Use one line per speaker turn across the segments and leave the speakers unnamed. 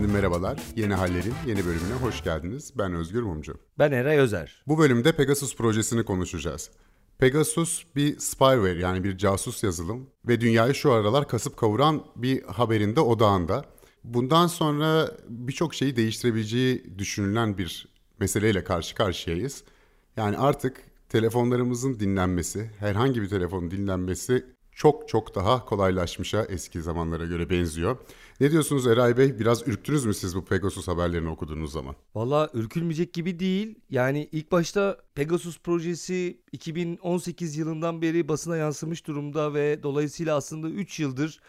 Efendim merhabalar. Yeni Haller'in yeni bölümüne hoş geldiniz. Ben Özgür Mumcu.
Ben Eray Özer.
Bu bölümde Pegasus projesini konuşacağız. Pegasus bir spyware yani bir casus yazılım ve dünyayı şu aralar kasıp kavuran bir haberinde odağında. Bundan sonra birçok şeyi değiştirebileceği düşünülen bir meseleyle karşı karşıyayız. Yani artık telefonlarımızın dinlenmesi, herhangi bir telefonun dinlenmesi çok çok daha kolaylaşmışa eski zamanlara göre benziyor. Ne diyorsunuz Eray Bey? Biraz ürktünüz mü siz bu Pegasus haberlerini okuduğunuz zaman?
Valla ürkülmeyecek gibi değil. Yani ilk başta Pegasus projesi 2018 yılından beri basına yansımış durumda ve dolayısıyla aslında 3 yıldır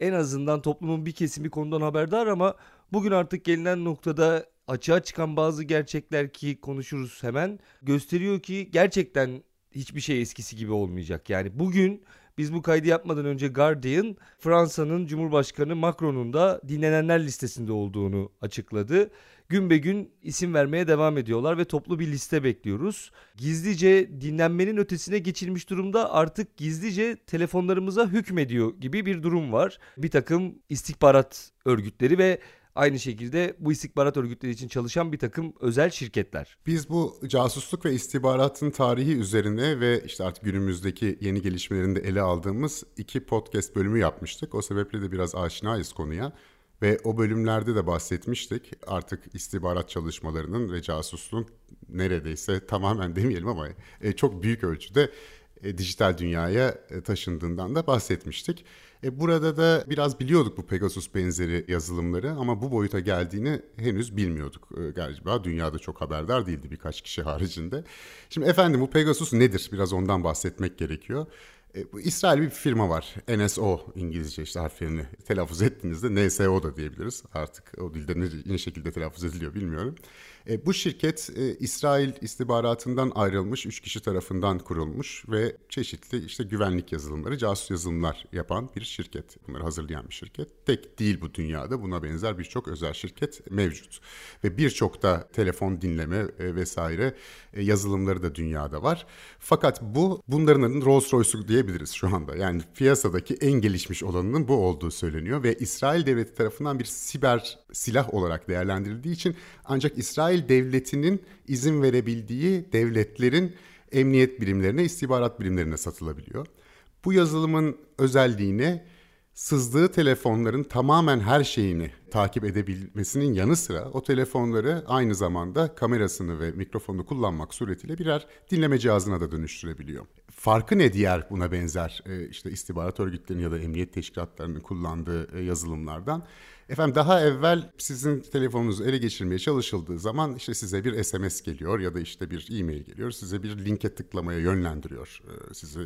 en azından toplumun bir kesimi konudan haberdar ama bugün artık gelinen noktada açığa çıkan bazı gerçekler ki konuşuruz hemen gösteriyor ki gerçekten hiçbir şey eskisi gibi olmayacak. Yani bugün biz bu kaydı yapmadan önce Guardian Fransa'nın Cumhurbaşkanı Macron'un da dinlenenler listesinde olduğunu açıkladı. Gün be gün isim vermeye devam ediyorlar ve toplu bir liste bekliyoruz. Gizlice dinlenmenin ötesine geçilmiş durumda artık gizlice telefonlarımıza hükmediyor gibi bir durum var. Bir takım istihbarat örgütleri ve Aynı şekilde bu istihbarat örgütleri için çalışan bir takım özel şirketler.
Biz bu casusluk ve istihbaratın tarihi üzerine ve işte artık günümüzdeki yeni gelişmelerini de ele aldığımız iki podcast bölümü yapmıştık. O sebeple de biraz aşinayız konuya. Ve o bölümlerde de bahsetmiştik artık istihbarat çalışmalarının ve casusluğun neredeyse tamamen demeyelim ama e, çok büyük ölçüde e, dijital dünyaya e, taşındığından da bahsetmiştik. E, burada da biraz biliyorduk bu Pegasus benzeri yazılımları ama bu boyuta geldiğini henüz bilmiyorduk e, galiba. Dünyada çok haberdar değildi birkaç kişi haricinde. Şimdi efendim bu Pegasus nedir? Biraz ondan bahsetmek gerekiyor. E, bu İsrail bir firma var. NSO İngilizce işte harflerini telaffuz ettiğinizde NSO da diyebiliriz. Artık o dilde ne, ne şekilde telaffuz ediliyor bilmiyorum. E, bu şirket e, İsrail istihbaratından ayrılmış üç kişi tarafından kurulmuş ve çeşitli işte güvenlik yazılımları, casus yazılımlar yapan bir şirket. Bunları hazırlayan bir şirket. Tek değil bu dünyada buna benzer birçok özel şirket mevcut. Ve birçok da telefon dinleme e, vesaire e, yazılımları da dünyada var. Fakat bu bunların Rolls Royce'u diyebiliriz şu anda. Yani piyasadaki en gelişmiş olanının bu olduğu söyleniyor ve İsrail devleti tarafından bir siber silah olarak değerlendirildiği için ancak İsrail devletinin izin verebildiği devletlerin emniyet birimlerine, istihbarat birimlerine satılabiliyor. Bu yazılımın özelliğine sızdığı telefonların tamamen her şeyini takip edebilmesinin yanı sıra o telefonları aynı zamanda kamerasını ve mikrofonunu kullanmak suretiyle birer dinleme cihazına da dönüştürebiliyor. Farkı ne diğer buna benzer e, işte istihbarat örgütlerinin ya da emniyet teşkilatlarının kullandığı e, yazılımlardan? Efendim daha evvel sizin telefonunuzu ele geçirmeye çalışıldığı zaman işte size bir SMS geliyor ya da işte bir e-mail geliyor. Size bir linke tıklamaya yönlendiriyor. E, sizi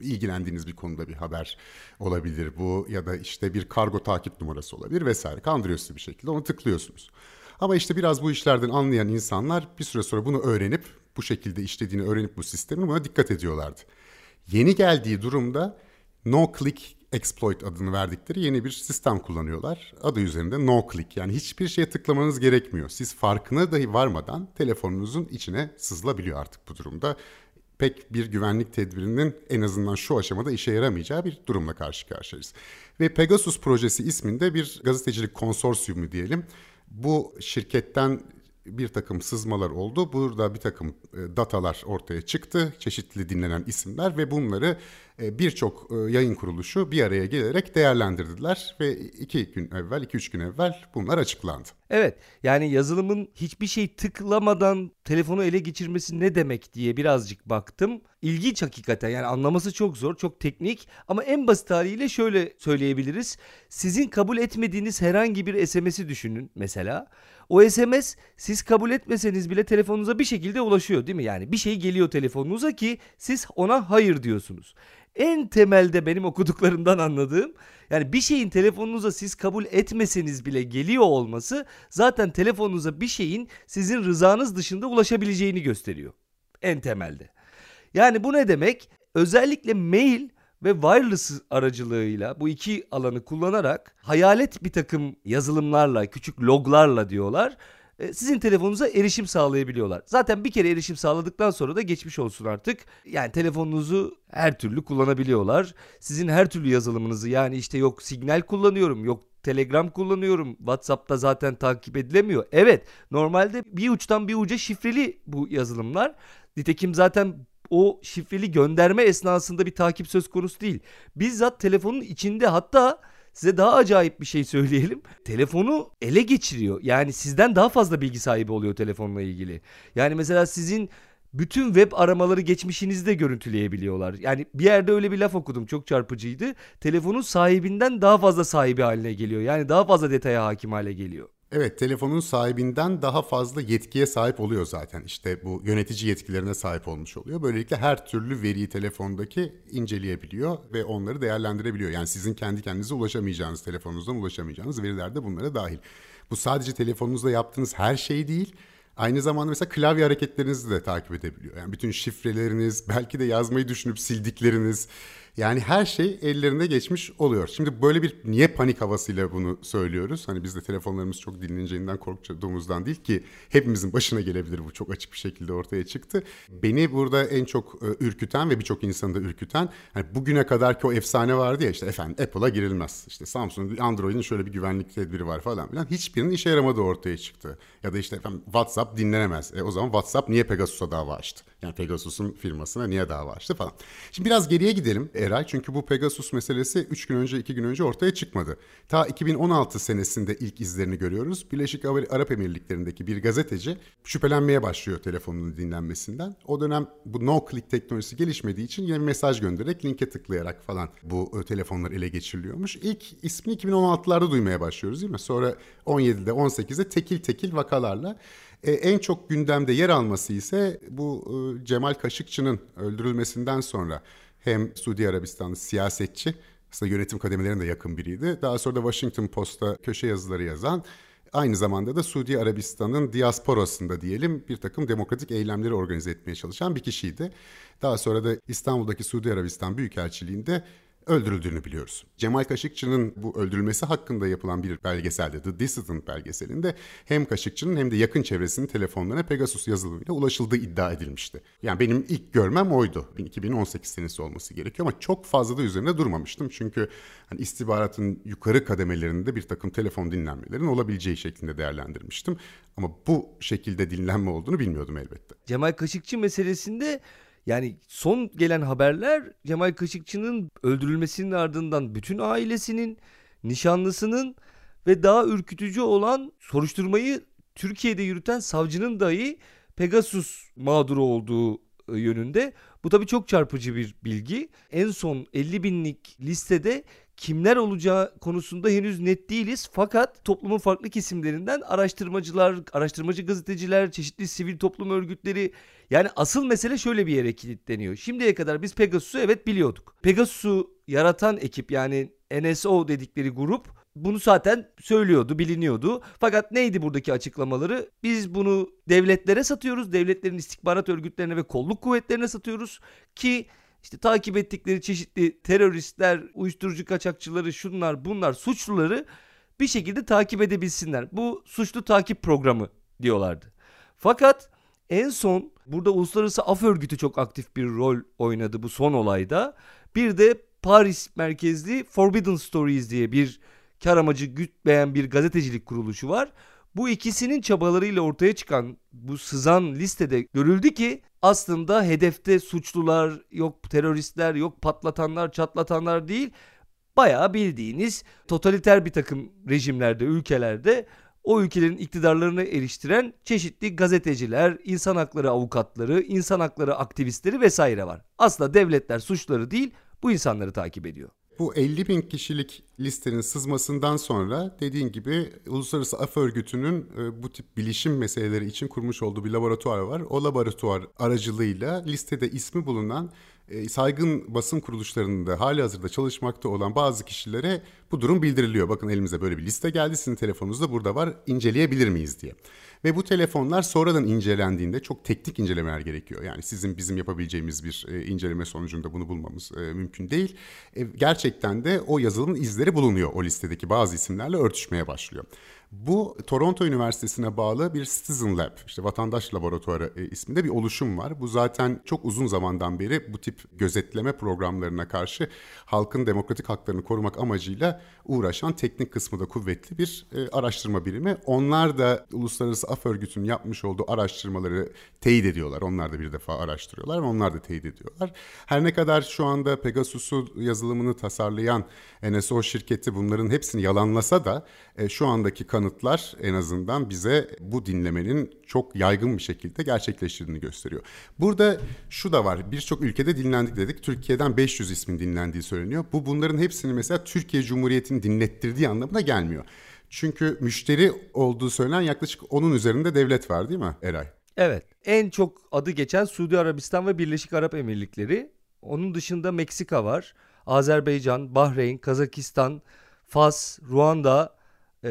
ilgilendiğiniz bir konuda bir haber olabilir bu ya da işte bir kargo takip numarası olabilir vesaire. Kandırıyorsunuz bir şekilde onu tıklıyorsunuz. Ama işte biraz bu işlerden anlayan insanlar bir süre sonra bunu öğrenip bu şekilde işlediğini öğrenip bu sistemin buna dikkat ediyorlardı. Yeni geldiği durumda no click exploit adını verdikleri yeni bir sistem kullanıyorlar. Adı üzerinde no click yani hiçbir şeye tıklamanız gerekmiyor. Siz farkına dahi varmadan telefonunuzun içine sızılabiliyor artık bu durumda pek bir güvenlik tedbirinin en azından şu aşamada işe yaramayacağı bir durumla karşı karşıyayız. Ve Pegasus projesi isminde bir gazetecilik konsorsiyumu diyelim. Bu şirketten bir takım sızmalar oldu. Burada bir takım e, datalar ortaya çıktı. Çeşitli dinlenen isimler ve bunları birçok e, yayın kuruluşu bir araya gelerek değerlendirdiler ve iki gün evvel, iki üç gün evvel bunlar açıklandı.
Evet yani yazılımın hiçbir şey tıklamadan telefonu ele geçirmesi ne demek diye birazcık baktım. İlginç hakikaten yani anlaması çok zor, çok teknik ama en basit haliyle şöyle söyleyebiliriz. Sizin kabul etmediğiniz herhangi bir SMS'i düşünün mesela. O SMS siz kabul etmeseniz bile telefonunuza bir şekilde ulaşıyor değil mi? Yani bir şey geliyor telefonunuza ki siz ona hayır diyorsunuz. En temelde benim okuduklarımdan anladığım yani bir şeyin telefonunuza siz kabul etmeseniz bile geliyor olması zaten telefonunuza bir şeyin sizin rızanız dışında ulaşabileceğini gösteriyor. En temelde. Yani bu ne demek? Özellikle mail ve wireless aracılığıyla bu iki alanı kullanarak hayalet bir takım yazılımlarla, küçük loglarla diyorlar sizin telefonunuza erişim sağlayabiliyorlar. Zaten bir kere erişim sağladıktan sonra da geçmiş olsun artık. Yani telefonunuzu her türlü kullanabiliyorlar. Sizin her türlü yazılımınızı yani işte yok signal kullanıyorum, yok Telegram kullanıyorum. WhatsApp'ta zaten takip edilemiyor. Evet normalde bir uçtan bir uca şifreli bu yazılımlar. Nitekim zaten o şifreli gönderme esnasında bir takip söz konusu değil. Bizzat telefonun içinde hatta size daha acayip bir şey söyleyelim. Telefonu ele geçiriyor. Yani sizden daha fazla bilgi sahibi oluyor telefonla ilgili. Yani mesela sizin bütün web aramaları geçmişinizde görüntüleyebiliyorlar. Yani bir yerde öyle bir laf okudum çok çarpıcıydı. Telefonun sahibinden daha fazla sahibi haline geliyor. Yani daha fazla detaya hakim hale geliyor.
Evet telefonun sahibinden daha fazla yetkiye sahip oluyor zaten. İşte bu yönetici yetkilerine sahip olmuş oluyor. Böylelikle her türlü veriyi telefondaki inceleyebiliyor ve onları değerlendirebiliyor. Yani sizin kendi kendinize ulaşamayacağınız, telefonunuzdan ulaşamayacağınız veriler de bunlara dahil. Bu sadece telefonunuzda yaptığınız her şey değil. Aynı zamanda mesela klavye hareketlerinizi de takip edebiliyor. Yani bütün şifreleriniz, belki de yazmayı düşünüp sildikleriniz, yani her şey ellerine geçmiş oluyor. Şimdi böyle bir niye panik havasıyla bunu söylüyoruz? Hani biz de telefonlarımız çok dinleneceğinden korktuğumuzdan değil ki hepimizin başına gelebilir bu çok açık bir şekilde ortaya çıktı. Beni burada en çok e, ürküten ve birçok insanı da ürküten hani bugüne kadar ki o efsane vardı ya işte efendim Apple'a girilmez. İşte Samsung, Android'in şöyle bir güvenlik tedbiri var falan filan. Hiçbirinin işe yaramadığı ortaya çıktı. Ya da işte efendim WhatsApp dinlenemez. E o zaman WhatsApp niye Pegasus'a dava açtı? Yani Pegasus'un firmasına niye dava açtı falan. Şimdi biraz geriye gidelim. Eray. Çünkü bu Pegasus meselesi 3 gün önce 2 gün önce ortaya çıkmadı. Ta 2016 senesinde ilk izlerini görüyoruz. Birleşik Arap Emirlikleri'ndeki bir gazeteci şüphelenmeye başlıyor telefonunun dinlenmesinden. O dönem bu no click teknolojisi gelişmediği için yine mesaj göndererek linke tıklayarak falan bu e, telefonlar ele geçiriliyormuş. İlk ismini 2016'larda duymaya başlıyoruz değil mi? Sonra 17'de 18'de tekil tekil vakalarla e, en çok gündemde yer alması ise bu e, Cemal Kaşıkçı'nın öldürülmesinden sonra hem Suudi Arabistanlı siyasetçi, aslında yönetim kademelerine de yakın biriydi. Daha sonra da Washington Post'ta köşe yazıları yazan, aynı zamanda da Suudi Arabistan'ın diasporasında diyelim bir takım demokratik eylemleri organize etmeye çalışan bir kişiydi. Daha sonra da İstanbul'daki Suudi Arabistan Büyükelçiliği'nde öldürüldüğünü biliyoruz. Cemal Kaşıkçı'nın bu öldürülmesi hakkında yapılan bir belgeselde The Dissident belgeselinde hem Kaşıkçı'nın hem de yakın çevresinin telefonlarına Pegasus yazılımıyla ulaşıldığı iddia edilmişti. Yani benim ilk görmem oydu. 2018 senesi olması gerekiyor ama çok fazla da üzerine durmamıştım. Çünkü hani istihbaratın yukarı kademelerinde bir takım telefon dinlenmelerin olabileceği şeklinde değerlendirmiştim. Ama bu şekilde dinlenme olduğunu bilmiyordum elbette.
Cemal Kaşıkçı meselesinde yani son gelen haberler Cemal Kaşıkçı'nın öldürülmesinin ardından bütün ailesinin, nişanlısının ve daha ürkütücü olan soruşturmayı Türkiye'de yürüten savcının dahi Pegasus mağduru olduğu e, yönünde. Bu tabii çok çarpıcı bir bilgi. En son 50 binlik listede kimler olacağı konusunda henüz net değiliz. Fakat toplumun farklı kesimlerinden araştırmacılar, araştırmacı gazeteciler, çeşitli sivil toplum örgütleri yani asıl mesele şöyle bir yere kilitleniyor. Şimdiye kadar biz Pegasus'u evet biliyorduk. Pegasus'u yaratan ekip yani NSO dedikleri grup bunu zaten söylüyordu, biliniyordu. Fakat neydi buradaki açıklamaları? Biz bunu devletlere satıyoruz. Devletlerin istihbarat örgütlerine ve kolluk kuvvetlerine satıyoruz ki işte takip ettikleri çeşitli teröristler, uyuşturucu kaçakçıları, şunlar, bunlar, suçluları bir şekilde takip edebilsinler. Bu suçlu takip programı diyorlardı. Fakat en son burada Uluslararası Af Örgütü çok aktif bir rol oynadı bu son olayda. Bir de Paris merkezli Forbidden Stories diye bir kar amacı gütmeyen bir gazetecilik kuruluşu var. Bu ikisinin çabalarıyla ortaya çıkan bu sızan listede görüldü ki aslında hedefte suçlular, yok teröristler, yok patlatanlar, çatlatanlar değil. Bayağı bildiğiniz totaliter bir takım rejimlerde, ülkelerde o ülkelerin iktidarlarını eriştiren çeşitli gazeteciler, insan hakları avukatları, insan hakları aktivistleri vesaire var. Aslında devletler suçları değil bu insanları takip ediyor.
Bu 50 bin kişilik listenin sızmasından sonra dediğin gibi Uluslararası Af Örgütü'nün e, bu tip bilişim meseleleri için kurmuş olduğu bir laboratuvar var. O laboratuvar aracılığıyla listede ismi bulunan e, saygın basın kuruluşlarında hali hazırda çalışmakta olan bazı kişilere bu durum bildiriliyor. Bakın elimize böyle bir liste geldi sizin telefonunuzda burada var inceleyebilir miyiz diye. Ve bu telefonlar sonradan incelendiğinde çok teknik incelemeler gerekiyor. Yani sizin bizim yapabileceğimiz bir e, inceleme sonucunda bunu bulmamız e, mümkün değil. E, gerçekten de o yazılımın izleri bulunuyor o listedeki bazı isimlerle örtüşmeye başlıyor. Bu Toronto Üniversitesi'ne bağlı bir Citizen Lab, işte vatandaş laboratuvarı e, isminde bir oluşum var. Bu zaten çok uzun zamandan beri bu tip gözetleme programlarına karşı halkın demokratik haklarını korumak amacıyla uğraşan teknik kısmı da kuvvetli bir e, araştırma birimi. Onlar da Uluslararası Af Örgütü'nün yapmış olduğu araştırmaları teyit ediyorlar. Onlar da bir defa araştırıyorlar ve onlar da teyit ediyorlar. Her ne kadar şu anda Pegasus'u yazılımını tasarlayan NSO şirketi bunların hepsini yalanlasa da e, şu andaki kanıtlar en azından bize bu dinlemenin çok yaygın bir şekilde gerçekleştiğini gösteriyor. Burada şu da var. Birçok ülkede dinlendik dedik. Türkiye'den 500 ismin dinlendiği söyleniyor. Bu bunların hepsini mesela Türkiye Cumhuriyeti'nin dinlettirdiği anlamına gelmiyor. Çünkü müşteri olduğu söylenen yaklaşık onun üzerinde devlet var değil mi Eray?
Evet. En çok adı geçen Suudi Arabistan ve Birleşik Arap Emirlikleri. Onun dışında Meksika var. Azerbaycan, Bahreyn, Kazakistan, Fas, Ruanda,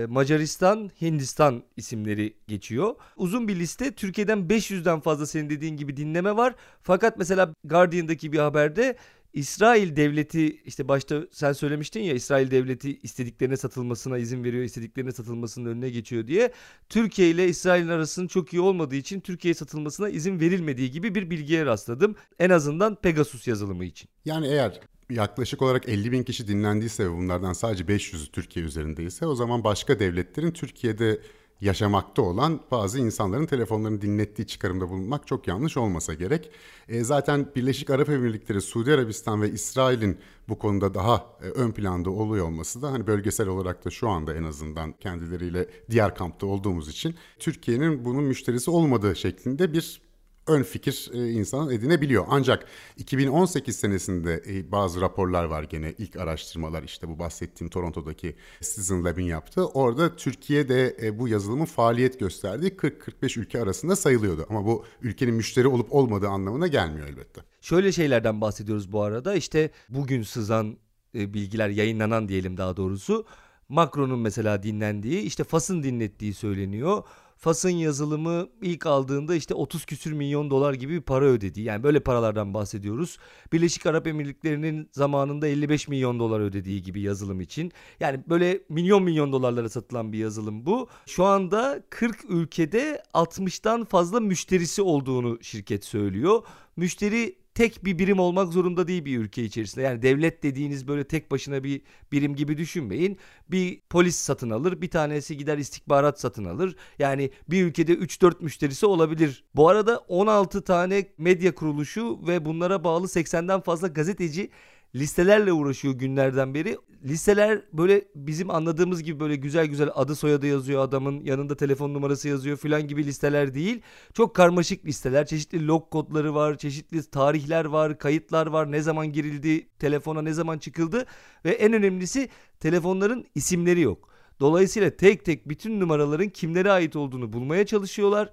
Macaristan, Hindistan isimleri geçiyor. Uzun bir liste. Türkiye'den 500'den fazla senin dediğin gibi dinleme var. Fakat mesela Guardian'daki bir haberde İsrail devleti işte başta sen söylemiştin ya İsrail devleti istediklerine satılmasına izin veriyor, istediklerine satılmasının önüne geçiyor diye. Türkiye ile İsrail'in arasının çok iyi olmadığı için Türkiye'ye satılmasına izin verilmediği gibi bir bilgiye rastladım. En azından Pegasus yazılımı için.
Yani eğer yaklaşık olarak 50 bin kişi dinlendiyse ve bunlardan sadece 500'ü Türkiye üzerindeyse o zaman başka devletlerin Türkiye'de yaşamakta olan bazı insanların telefonlarını dinlettiği çıkarımda bulunmak çok yanlış olmasa gerek. E, zaten Birleşik Arap Emirlikleri, Suudi Arabistan ve İsrail'in bu konuda daha e, ön planda oluyor olması da hani bölgesel olarak da şu anda en azından kendileriyle diğer kampta olduğumuz için Türkiye'nin bunun müşterisi olmadığı şeklinde bir ön fikir e, insan edinebiliyor. Ancak 2018 senesinde e, bazı raporlar var gene ilk araştırmalar işte bu bahsettiğim Toronto'daki Citizen Lab'in yaptığı. Orada Türkiye'de e, bu yazılımın faaliyet gösterdiği 40-45 ülke arasında sayılıyordu. Ama bu ülkenin müşteri olup olmadığı anlamına gelmiyor elbette.
Şöyle şeylerden bahsediyoruz bu arada. İşte bugün sızan e, bilgiler yayınlanan diyelim daha doğrusu. Macron'un mesela dinlendiği, işte Fas'ın dinlettiği söyleniyor. Fas'ın yazılımı ilk aldığında işte 30 küsür milyon dolar gibi bir para ödedi. Yani böyle paralardan bahsediyoruz. Birleşik Arap Emirlikleri'nin zamanında 55 milyon dolar ödediği gibi yazılım için. Yani böyle milyon milyon dolarlara satılan bir yazılım bu. Şu anda 40 ülkede 60'tan fazla müşterisi olduğunu şirket söylüyor. Müşteri tek bir birim olmak zorunda değil bir ülke içerisinde. Yani devlet dediğiniz böyle tek başına bir birim gibi düşünmeyin. Bir polis satın alır, bir tanesi gider istihbarat satın alır. Yani bir ülkede 3-4 müşterisi olabilir. Bu arada 16 tane medya kuruluşu ve bunlara bağlı 80'den fazla gazeteci listelerle uğraşıyor günlerden beri. Listeler böyle bizim anladığımız gibi böyle güzel güzel adı soyadı yazıyor adamın yanında telefon numarası yazıyor filan gibi listeler değil. Çok karmaşık listeler. Çeşitli log kodları var, çeşitli tarihler var, kayıtlar var, ne zaman girildi, telefona ne zaman çıkıldı ve en önemlisi telefonların isimleri yok. Dolayısıyla tek tek bütün numaraların kimlere ait olduğunu bulmaya çalışıyorlar.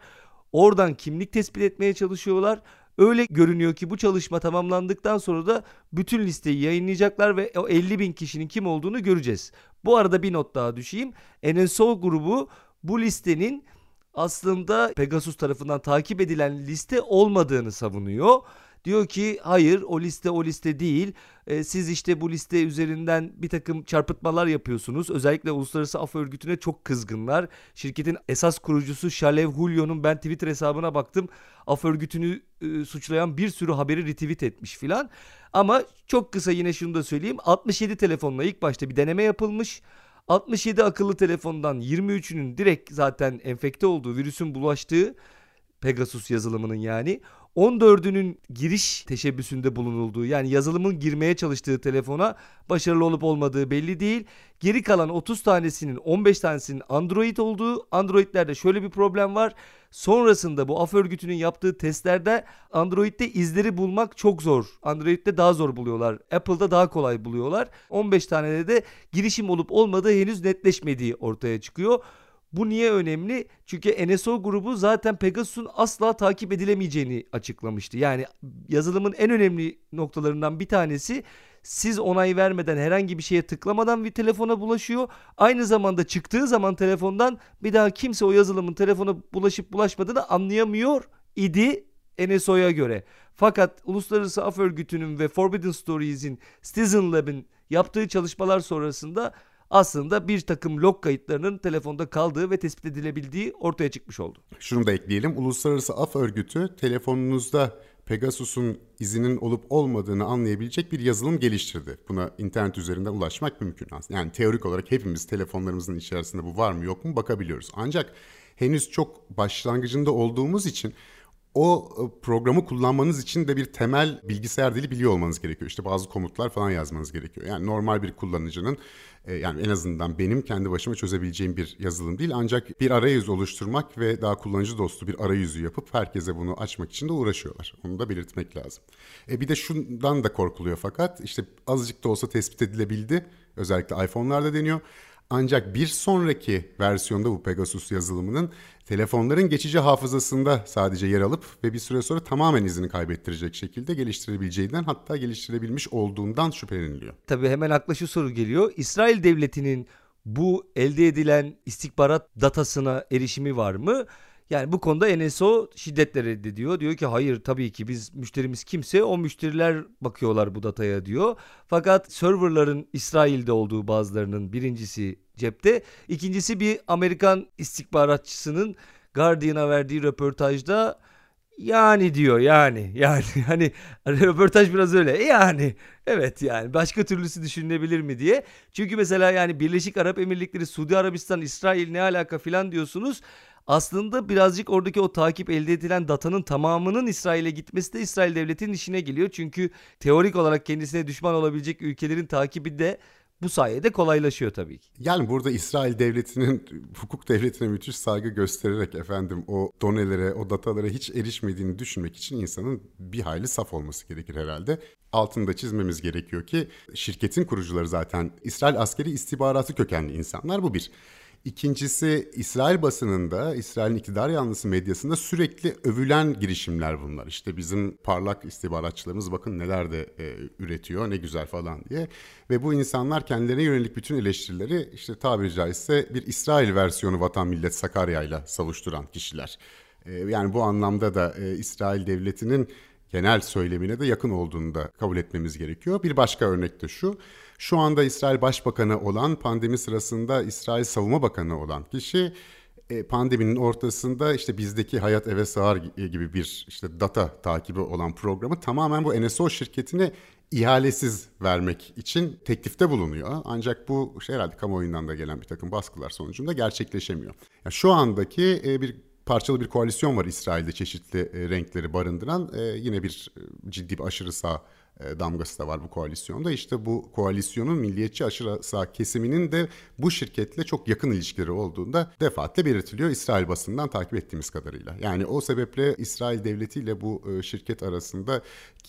Oradan kimlik tespit etmeye çalışıyorlar. Öyle görünüyor ki bu çalışma tamamlandıktan sonra da bütün listeyi yayınlayacaklar ve o 50 bin kişinin kim olduğunu göreceğiz. Bu arada bir not daha düşeyim. NSO grubu bu listenin aslında Pegasus tarafından takip edilen liste olmadığını savunuyor. Diyor ki hayır o liste o liste değil. E, siz işte bu liste üzerinden bir takım çarpıtmalar yapıyorsunuz. Özellikle Uluslararası Af Örgütü'ne çok kızgınlar. Şirketin esas kurucusu Shalev Julio'nun ben Twitter hesabına baktım. Af Örgütü'nü e, suçlayan bir sürü haberi retweet etmiş filan. Ama çok kısa yine şunu da söyleyeyim. 67 telefonla ilk başta bir deneme yapılmış. 67 akıllı telefondan 23'ünün direkt zaten enfekte olduğu, virüsün bulaştığı Pegasus yazılımının yani 14'ünün giriş teşebbüsünde bulunulduğu yani yazılımın girmeye çalıştığı telefona başarılı olup olmadığı belli değil. Geri kalan 30 tanesinin 15 tanesinin Android olduğu Androidlerde şöyle bir problem var. Sonrasında bu af örgütünün yaptığı testlerde Android'de izleri bulmak çok zor. Android'de daha zor buluyorlar. Apple'da daha kolay buluyorlar. 15 tane de girişim olup olmadığı henüz netleşmediği ortaya çıkıyor. Bu niye önemli? Çünkü NSO grubu zaten Pegasus'un asla takip edilemeyeceğini açıklamıştı. Yani yazılımın en önemli noktalarından bir tanesi siz onay vermeden herhangi bir şeye tıklamadan bir telefona bulaşıyor. Aynı zamanda çıktığı zaman telefondan bir daha kimse o yazılımın telefona bulaşıp bulaşmadığını anlayamıyor idi NSO'ya göre. Fakat Uluslararası Af Örgütü'nün ve Forbidden Stories'in Citizen Lab'in yaptığı çalışmalar sonrasında aslında bir takım log kayıtlarının telefonda kaldığı ve tespit edilebildiği ortaya çıkmış oldu.
Şunu da ekleyelim. Uluslararası Af Örgütü telefonunuzda Pegasus'un izinin olup olmadığını anlayabilecek bir yazılım geliştirdi. Buna internet üzerinden ulaşmak mümkün. Yani teorik olarak hepimiz telefonlarımızın içerisinde bu var mı yok mu bakabiliyoruz. Ancak henüz çok başlangıcında olduğumuz için o e, programı kullanmanız için de bir temel bilgisayar dili biliyor olmanız gerekiyor. İşte bazı komutlar falan yazmanız gerekiyor. Yani normal bir kullanıcının e, yani en azından benim kendi başıma çözebileceğim bir yazılım değil. Ancak bir arayüz oluşturmak ve daha kullanıcı dostu bir arayüzü yapıp herkese bunu açmak için de uğraşıyorlar. Onu da belirtmek lazım. E bir de şundan da korkuluyor fakat işte azıcık da olsa tespit edilebildi. Özellikle iPhone'larda deniyor. Ancak bir sonraki versiyonda bu Pegasus yazılımının telefonların geçici hafızasında sadece yer alıp ve bir süre sonra tamamen izini kaybettirecek şekilde geliştirebileceğinden hatta geliştirebilmiş olduğundan şüpheleniliyor.
Tabii hemen akla şu soru geliyor. İsrail devletinin bu elde edilen istihbarat datasına erişimi var mı? Yani bu konuda NSO şiddetle reddediyor. Diyor ki hayır tabii ki biz müşterimiz kimse o müşteriler bakıyorlar bu dataya diyor. Fakat serverların İsrail'de olduğu bazılarının birincisi cepte. ikincisi bir Amerikan istihbaratçısının Guardian'a verdiği röportajda yani diyor yani yani hani röportaj biraz öyle yani evet yani başka türlüsü düşünülebilir mi diye. Çünkü mesela yani Birleşik Arap Emirlikleri, Suudi Arabistan, İsrail ne alaka filan diyorsunuz aslında birazcık oradaki o takip elde edilen datanın tamamının İsrail'e gitmesi de İsrail devletinin işine geliyor. Çünkü teorik olarak kendisine düşman olabilecek ülkelerin takibi de bu sayede kolaylaşıyor tabii ki.
Yani burada İsrail devletinin hukuk devletine müthiş saygı göstererek efendim o donelere, o datalara hiç erişmediğini düşünmek için insanın bir hayli saf olması gerekir herhalde. Altını da çizmemiz gerekiyor ki şirketin kurucuları zaten İsrail askeri istihbaratı kökenli insanlar bu bir. İkincisi İsrail basınında, İsrail'in iktidar yanlısı medyasında sürekli övülen girişimler bunlar. İşte bizim parlak istihbaratçılarımız bakın neler de e, üretiyor, ne güzel falan diye. Ve bu insanlar kendilerine yönelik bütün eleştirileri işte tabiri caizse bir İsrail versiyonu Vatan Millet Sakarya ile savuşturan kişiler. E, yani bu anlamda da e, İsrail devletinin genel söylemine de yakın olduğunu da kabul etmemiz gerekiyor. Bir başka örnek de şu. Şu anda İsrail Başbakanı olan pandemi sırasında İsrail Savunma Bakanı olan kişi e, pandeminin ortasında işte bizdeki Hayat Eve Sığar gibi bir işte data takibi olan programı tamamen bu NSO şirketine ihalesiz vermek için teklifte bulunuyor. Ancak bu şey herhalde kamuoyundan da gelen bir takım baskılar sonucunda gerçekleşemiyor. Yani şu andaki e, bir parçalı bir koalisyon var İsrail'de çeşitli e, renkleri barındıran. Yine bir ciddi bir aşırı sağ e, damgası da var bu koalisyonda. İşte bu koalisyonun milliyetçi aşırı sağ kesiminin de bu şirketle çok yakın ilişkileri olduğunda defaatle belirtiliyor İsrail basından takip ettiğimiz kadarıyla. Yani o sebeple İsrail devletiyle bu e, şirket arasında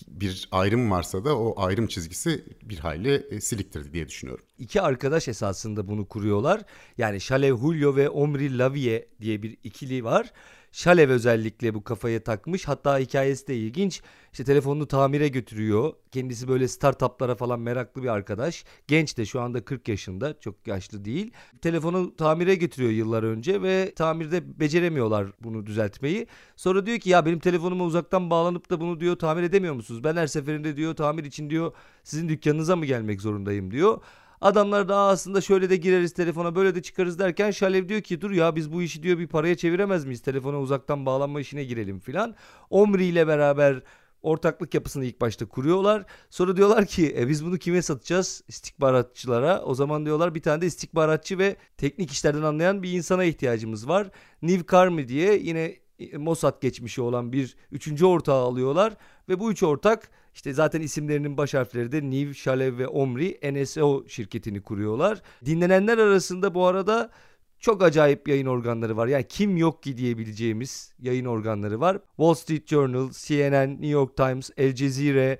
bir ayrım varsa da o ayrım çizgisi bir hayli e, siliktir diye düşünüyorum.
İki arkadaş esasında bunu kuruyorlar. Yani Shalev Julio ve Omri Lavie diye bir ikili var. Şalev özellikle bu kafaya takmış. Hatta hikayesi de ilginç. İşte telefonunu tamire götürüyor. Kendisi böyle startuplara falan meraklı bir arkadaş. Genç de şu anda 40 yaşında. Çok yaşlı değil. Telefonu tamire götürüyor yıllar önce ve tamirde beceremiyorlar bunu düzeltmeyi. Sonra diyor ki ya benim telefonuma uzaktan bağlanıp da bunu diyor tamir edemiyor musunuz? Ben her seferinde diyor tamir için diyor sizin dükkanınıza mı gelmek zorundayım diyor. Adamlar da aslında şöyle de gireriz telefona böyle de çıkarız derken Şalev diyor ki dur ya biz bu işi diyor bir paraya çeviremez miyiz? Telefona uzaktan bağlanma işine girelim filan. Omri ile beraber ortaklık yapısını ilk başta kuruyorlar. Sonra diyorlar ki e, biz bunu kime satacağız? İstihbaratçılara. O zaman diyorlar bir tane de istihbaratçı ve teknik işlerden anlayan bir insana ihtiyacımız var. Niv Karmi diye yine e, Mossad geçmişi olan bir üçüncü ortağı alıyorlar ve bu üç ortak işte zaten isimlerinin baş harfleri de Niv, Shalev ve Omri NSO şirketini kuruyorlar. Dinlenenler arasında bu arada çok acayip yayın organları var. Yani kim yok ki diyebileceğimiz yayın organları var. Wall Street Journal, CNN, New York Times, El Cezire,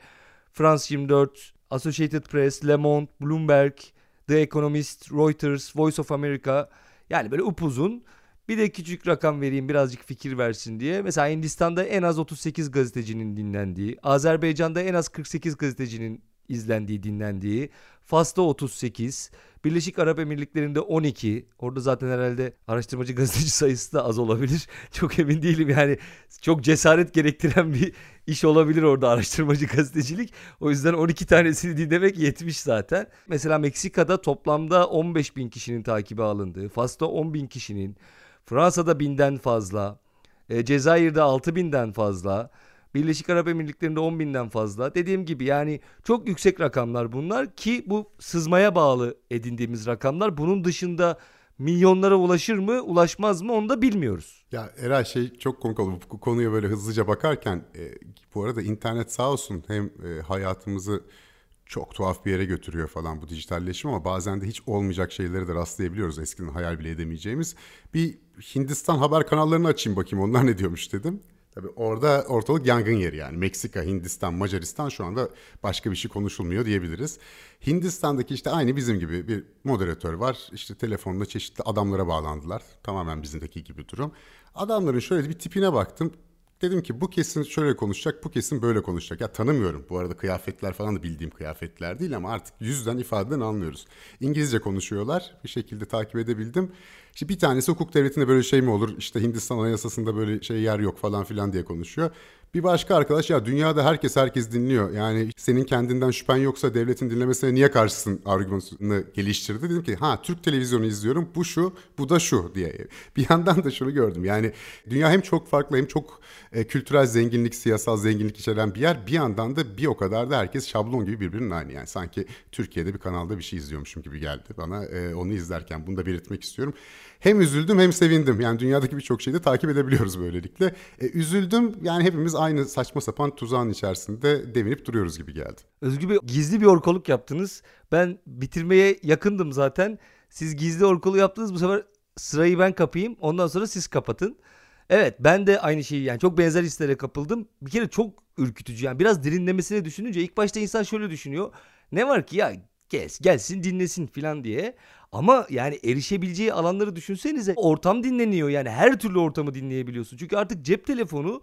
France 24, Associated Press, Le Monde, Bloomberg, The Economist, Reuters, Voice of America. Yani böyle upuzun. Bir de küçük rakam vereyim birazcık fikir versin diye. Mesela Hindistan'da en az 38 gazetecinin dinlendiği, Azerbaycan'da en az 48 gazetecinin izlendiği, dinlendiği. Fas'ta 38, Birleşik Arap Emirlikleri'nde 12. Orada zaten herhalde araştırmacı gazeteci sayısı da az olabilir. Çok emin değilim yani. Çok cesaret gerektiren bir iş olabilir orada araştırmacı gazetecilik. O yüzden 12 tanesini dinlemek yetmiş zaten. Mesela Meksika'da toplamda 15 bin kişinin takibi alındığı, Fas'ta 10 bin kişinin, Fransa'da binden fazla, e, Cezayir'de 6 binden fazla, Birleşik Arap Emirlikleri'nde 10 binden fazla. Dediğim gibi yani çok yüksek rakamlar bunlar ki bu sızmaya bağlı edindiğimiz rakamlar. Bunun dışında milyonlara ulaşır mı ulaşmaz mı onu da bilmiyoruz.
Ya Eray şey çok komik oldu. Bu konuya böyle hızlıca bakarken e, bu arada internet sağ olsun hem e, hayatımızı çok tuhaf bir yere götürüyor falan bu dijitalleşme ama bazen de hiç olmayacak şeyleri de rastlayabiliyoruz eskiden hayal bile edemeyeceğimiz. Bir Hindistan haber kanallarını açayım bakayım onlar ne diyormuş dedim. Tabii orada ortalık yangın yeri yani. Meksika, Hindistan, Macaristan şu anda başka bir şey konuşulmuyor diyebiliriz. Hindistan'daki işte aynı bizim gibi bir moderatör var. İşte telefonla çeşitli adamlara bağlandılar. Tamamen bizimdeki gibi durum. Adamların şöyle bir tipine baktım. Dedim ki bu kesin şöyle konuşacak, bu kesin böyle konuşacak. Ya tanımıyorum. Bu arada kıyafetler falan da bildiğim kıyafetler değil ama artık yüzden ifadeden anlıyoruz. İngilizce konuşuyorlar. Bir şekilde takip edebildim. İşte bir tanesi hukuk devletinde böyle şey mi olur? İşte Hindistan Anayasası'nda böyle şey yer yok falan filan diye konuşuyor. Bir başka arkadaş ya dünyada herkes herkes dinliyor. Yani senin kendinden şüphen yoksa devletin dinlemesine niye karşısın argümanını geliştirdi. Dedim ki ha Türk televizyonu izliyorum bu şu bu da şu diye. Bir yandan da şunu gördüm yani dünya hem çok farklı hem çok e, kültürel zenginlik, siyasal zenginlik içeren bir yer. Bir yandan da bir o kadar da herkes şablon gibi birbirinin aynı. Yani sanki Türkiye'de bir kanalda bir şey izliyormuşum gibi geldi bana e, onu izlerken. Bunu da belirtmek istiyorum hem üzüldüm hem sevindim. Yani dünyadaki birçok şeyi de takip edebiliyoruz böylelikle. E, üzüldüm yani hepimiz aynı saçma sapan tuzağın içerisinde devinip duruyoruz gibi geldi.
Özgü Bey gizli bir orkoluk yaptınız. Ben bitirmeye yakındım zaten. Siz gizli orkolu yaptınız bu sefer sırayı ben kapayım ondan sonra siz kapatın. Evet ben de aynı şeyi yani çok benzer hislere kapıldım. Bir kere çok ürkütücü yani biraz derinlemesine düşününce ilk başta insan şöyle düşünüyor. Ne var ki ya gez gelsin dinlesin filan diye. Ama yani erişebileceği alanları düşünsenize ortam dinleniyor. Yani her türlü ortamı dinleyebiliyorsun. Çünkü artık cep telefonu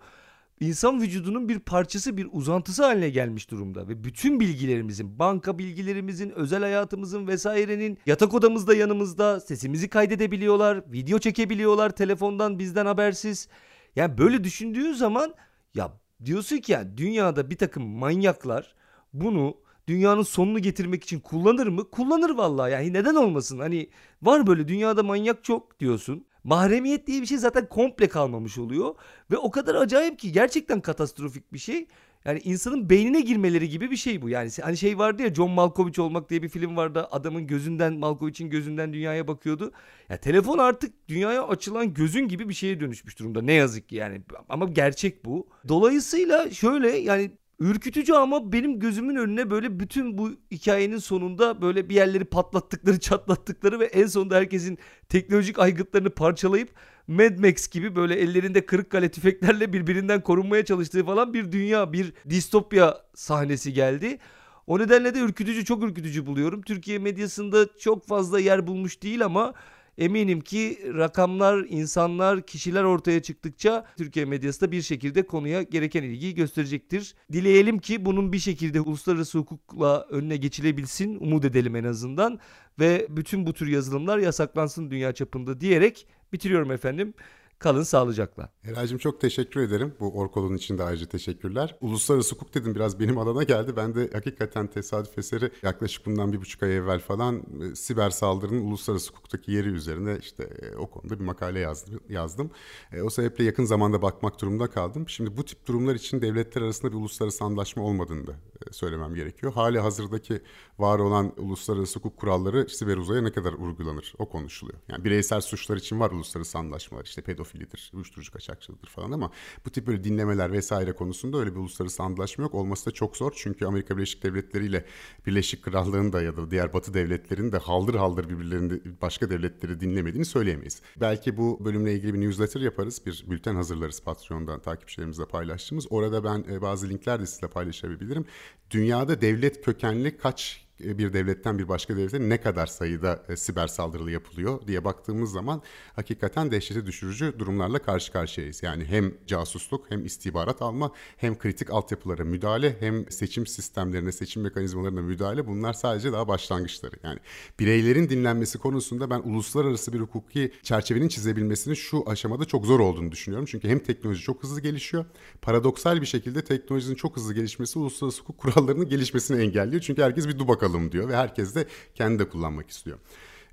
insan vücudunun bir parçası bir uzantısı haline gelmiş durumda. Ve bütün bilgilerimizin banka bilgilerimizin özel hayatımızın vesairenin yatak odamızda yanımızda. Sesimizi kaydedebiliyorlar video çekebiliyorlar telefondan bizden habersiz. Yani böyle düşündüğün zaman ya diyorsun ki yani dünyada bir takım manyaklar bunu dünyanın sonunu getirmek için kullanır mı? Kullanır vallahi yani neden olmasın? Hani var böyle dünyada manyak çok diyorsun. Mahremiyet diye bir şey zaten komple kalmamış oluyor ve o kadar acayip ki gerçekten katastrofik bir şey. Yani insanın beynine girmeleri gibi bir şey bu. Yani hani şey vardı ya John Malkovich olmak diye bir film vardı. Adamın gözünden Malkovich'in gözünden dünyaya bakıyordu. Ya telefon artık dünyaya açılan gözün gibi bir şeye dönüşmüş durumda. Ne yazık ki yani. Ama gerçek bu. Dolayısıyla şöyle yani ürkütücü ama benim gözümün önüne böyle bütün bu hikayenin sonunda böyle bir yerleri patlattıkları, çatlattıkları ve en sonunda herkesin teknolojik aygıtlarını parçalayıp Mad Max gibi böyle ellerinde kırık kale tüfeklerle birbirinden korunmaya çalıştığı falan bir dünya, bir distopya sahnesi geldi. O nedenle de ürkütücü, çok ürkütücü buluyorum. Türkiye medyasında çok fazla yer bulmuş değil ama Eminim ki rakamlar, insanlar, kişiler ortaya çıktıkça Türkiye medyası da bir şekilde konuya gereken ilgiyi gösterecektir. Dileyelim ki bunun bir şekilde uluslararası hukukla önüne geçilebilsin, umut edelim en azından ve bütün bu tür yazılımlar yasaklansın dünya çapında diyerek bitiriyorum efendim. Kalın sağlıcakla.
Eray'cığım çok teşekkür ederim. Bu Orkol'un için de ayrıca teşekkürler. Uluslararası hukuk dedim biraz benim alana geldi. Ben de hakikaten tesadüf eseri yaklaşık bundan bir buçuk ay evvel falan e, siber saldırının uluslararası hukuktaki yeri üzerine işte e, o konuda bir makale yazdım. yazdım. E, o sebeple yakın zamanda bakmak durumunda kaldım. Şimdi bu tip durumlar için devletler arasında bir uluslararası anlaşma olmadığını da e, söylemem gerekiyor. Hali hazırdaki var olan uluslararası hukuk kuralları siber uzaya ne kadar uygulanır o konuşuluyor. Yani bireysel suçlar için var uluslararası anlaşmalar işte pedofilidir, uyuşturucu kaçakçılıdır falan ama bu tip böyle dinlemeler vesaire konusunda öyle bir uluslararası anlaşma yok. Olması da çok zor çünkü Amerika Birleşik Devletleri ile Birleşik Krallığın da ya da diğer batı devletlerinin de haldır haldır birbirlerini başka devletleri dinlemediğini söyleyemeyiz. Belki bu bölümle ilgili bir newsletter yaparız, bir bülten hazırlarız Patreon'dan takipçilerimizle paylaştığımız. Orada ben e, bazı linkler de sizle paylaşabilirim. Dünyada devlet kökenli kaç bir devletten bir başka devlete ne kadar sayıda e, siber saldırı yapılıyor diye baktığımız zaman hakikaten dehşete düşürücü durumlarla karşı karşıyayız. Yani hem casusluk hem istihbarat alma hem kritik altyapılara müdahale hem seçim sistemlerine, seçim mekanizmalarına müdahale bunlar sadece daha başlangıçları. Yani bireylerin dinlenmesi konusunda ben uluslararası bir hukuki çerçevenin çizebilmesinin şu aşamada çok zor olduğunu düşünüyorum. Çünkü hem teknoloji çok hızlı gelişiyor. Paradoksal bir şekilde teknolojinin çok hızlı gelişmesi uluslararası hukuk kurallarının gelişmesini engelliyor. Çünkü herkes bir dur bakalım diyor ve herkes de kendi de kullanmak istiyor.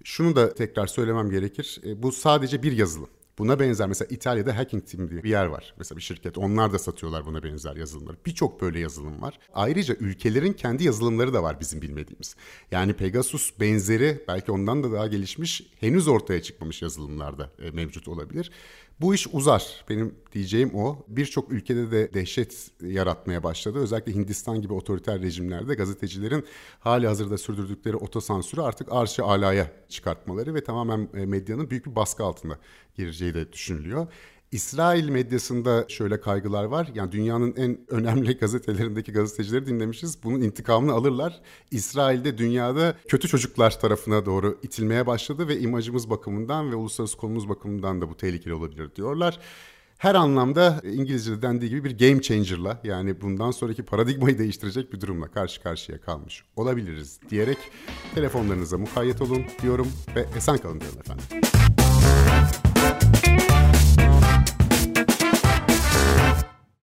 Şunu da tekrar söylemem gerekir. E, bu sadece bir yazılım. Buna benzer mesela İtalya'da Hacking Team diye bir yer var. Mesela bir şirket. Onlar da satıyorlar buna benzer yazılımları. Birçok böyle yazılım var. Ayrıca ülkelerin kendi yazılımları da var bizim bilmediğimiz. Yani Pegasus benzeri belki ondan da daha gelişmiş henüz ortaya çıkmamış yazılımlarda e, mevcut olabilir. Bu iş uzar. Benim diyeceğim o. Birçok ülkede de dehşet yaratmaya başladı. Özellikle Hindistan gibi otoriter rejimlerde gazetecilerin hali hazırda sürdürdükleri otosansürü artık arşı alaya çıkartmaları ve tamamen e, medyanın büyük bir baskı altında gireceği de düşünülüyor. İsrail medyasında şöyle kaygılar var. Yani dünyanın en önemli gazetelerindeki gazetecileri dinlemişiz. Bunun intikamını alırlar. İsrail'de dünyada kötü çocuklar tarafına doğru itilmeye başladı ve imajımız bakımından ve uluslararası konumuz bakımından da bu tehlikeli olabilir diyorlar. Her anlamda İngilizce'de dendiği gibi bir game changer'la yani bundan sonraki paradigmayı değiştirecek bir durumla karşı karşıya kalmış olabiliriz diyerek telefonlarınıza mukayyet olun diyorum ve esen kalın diyorum efendim. Bye.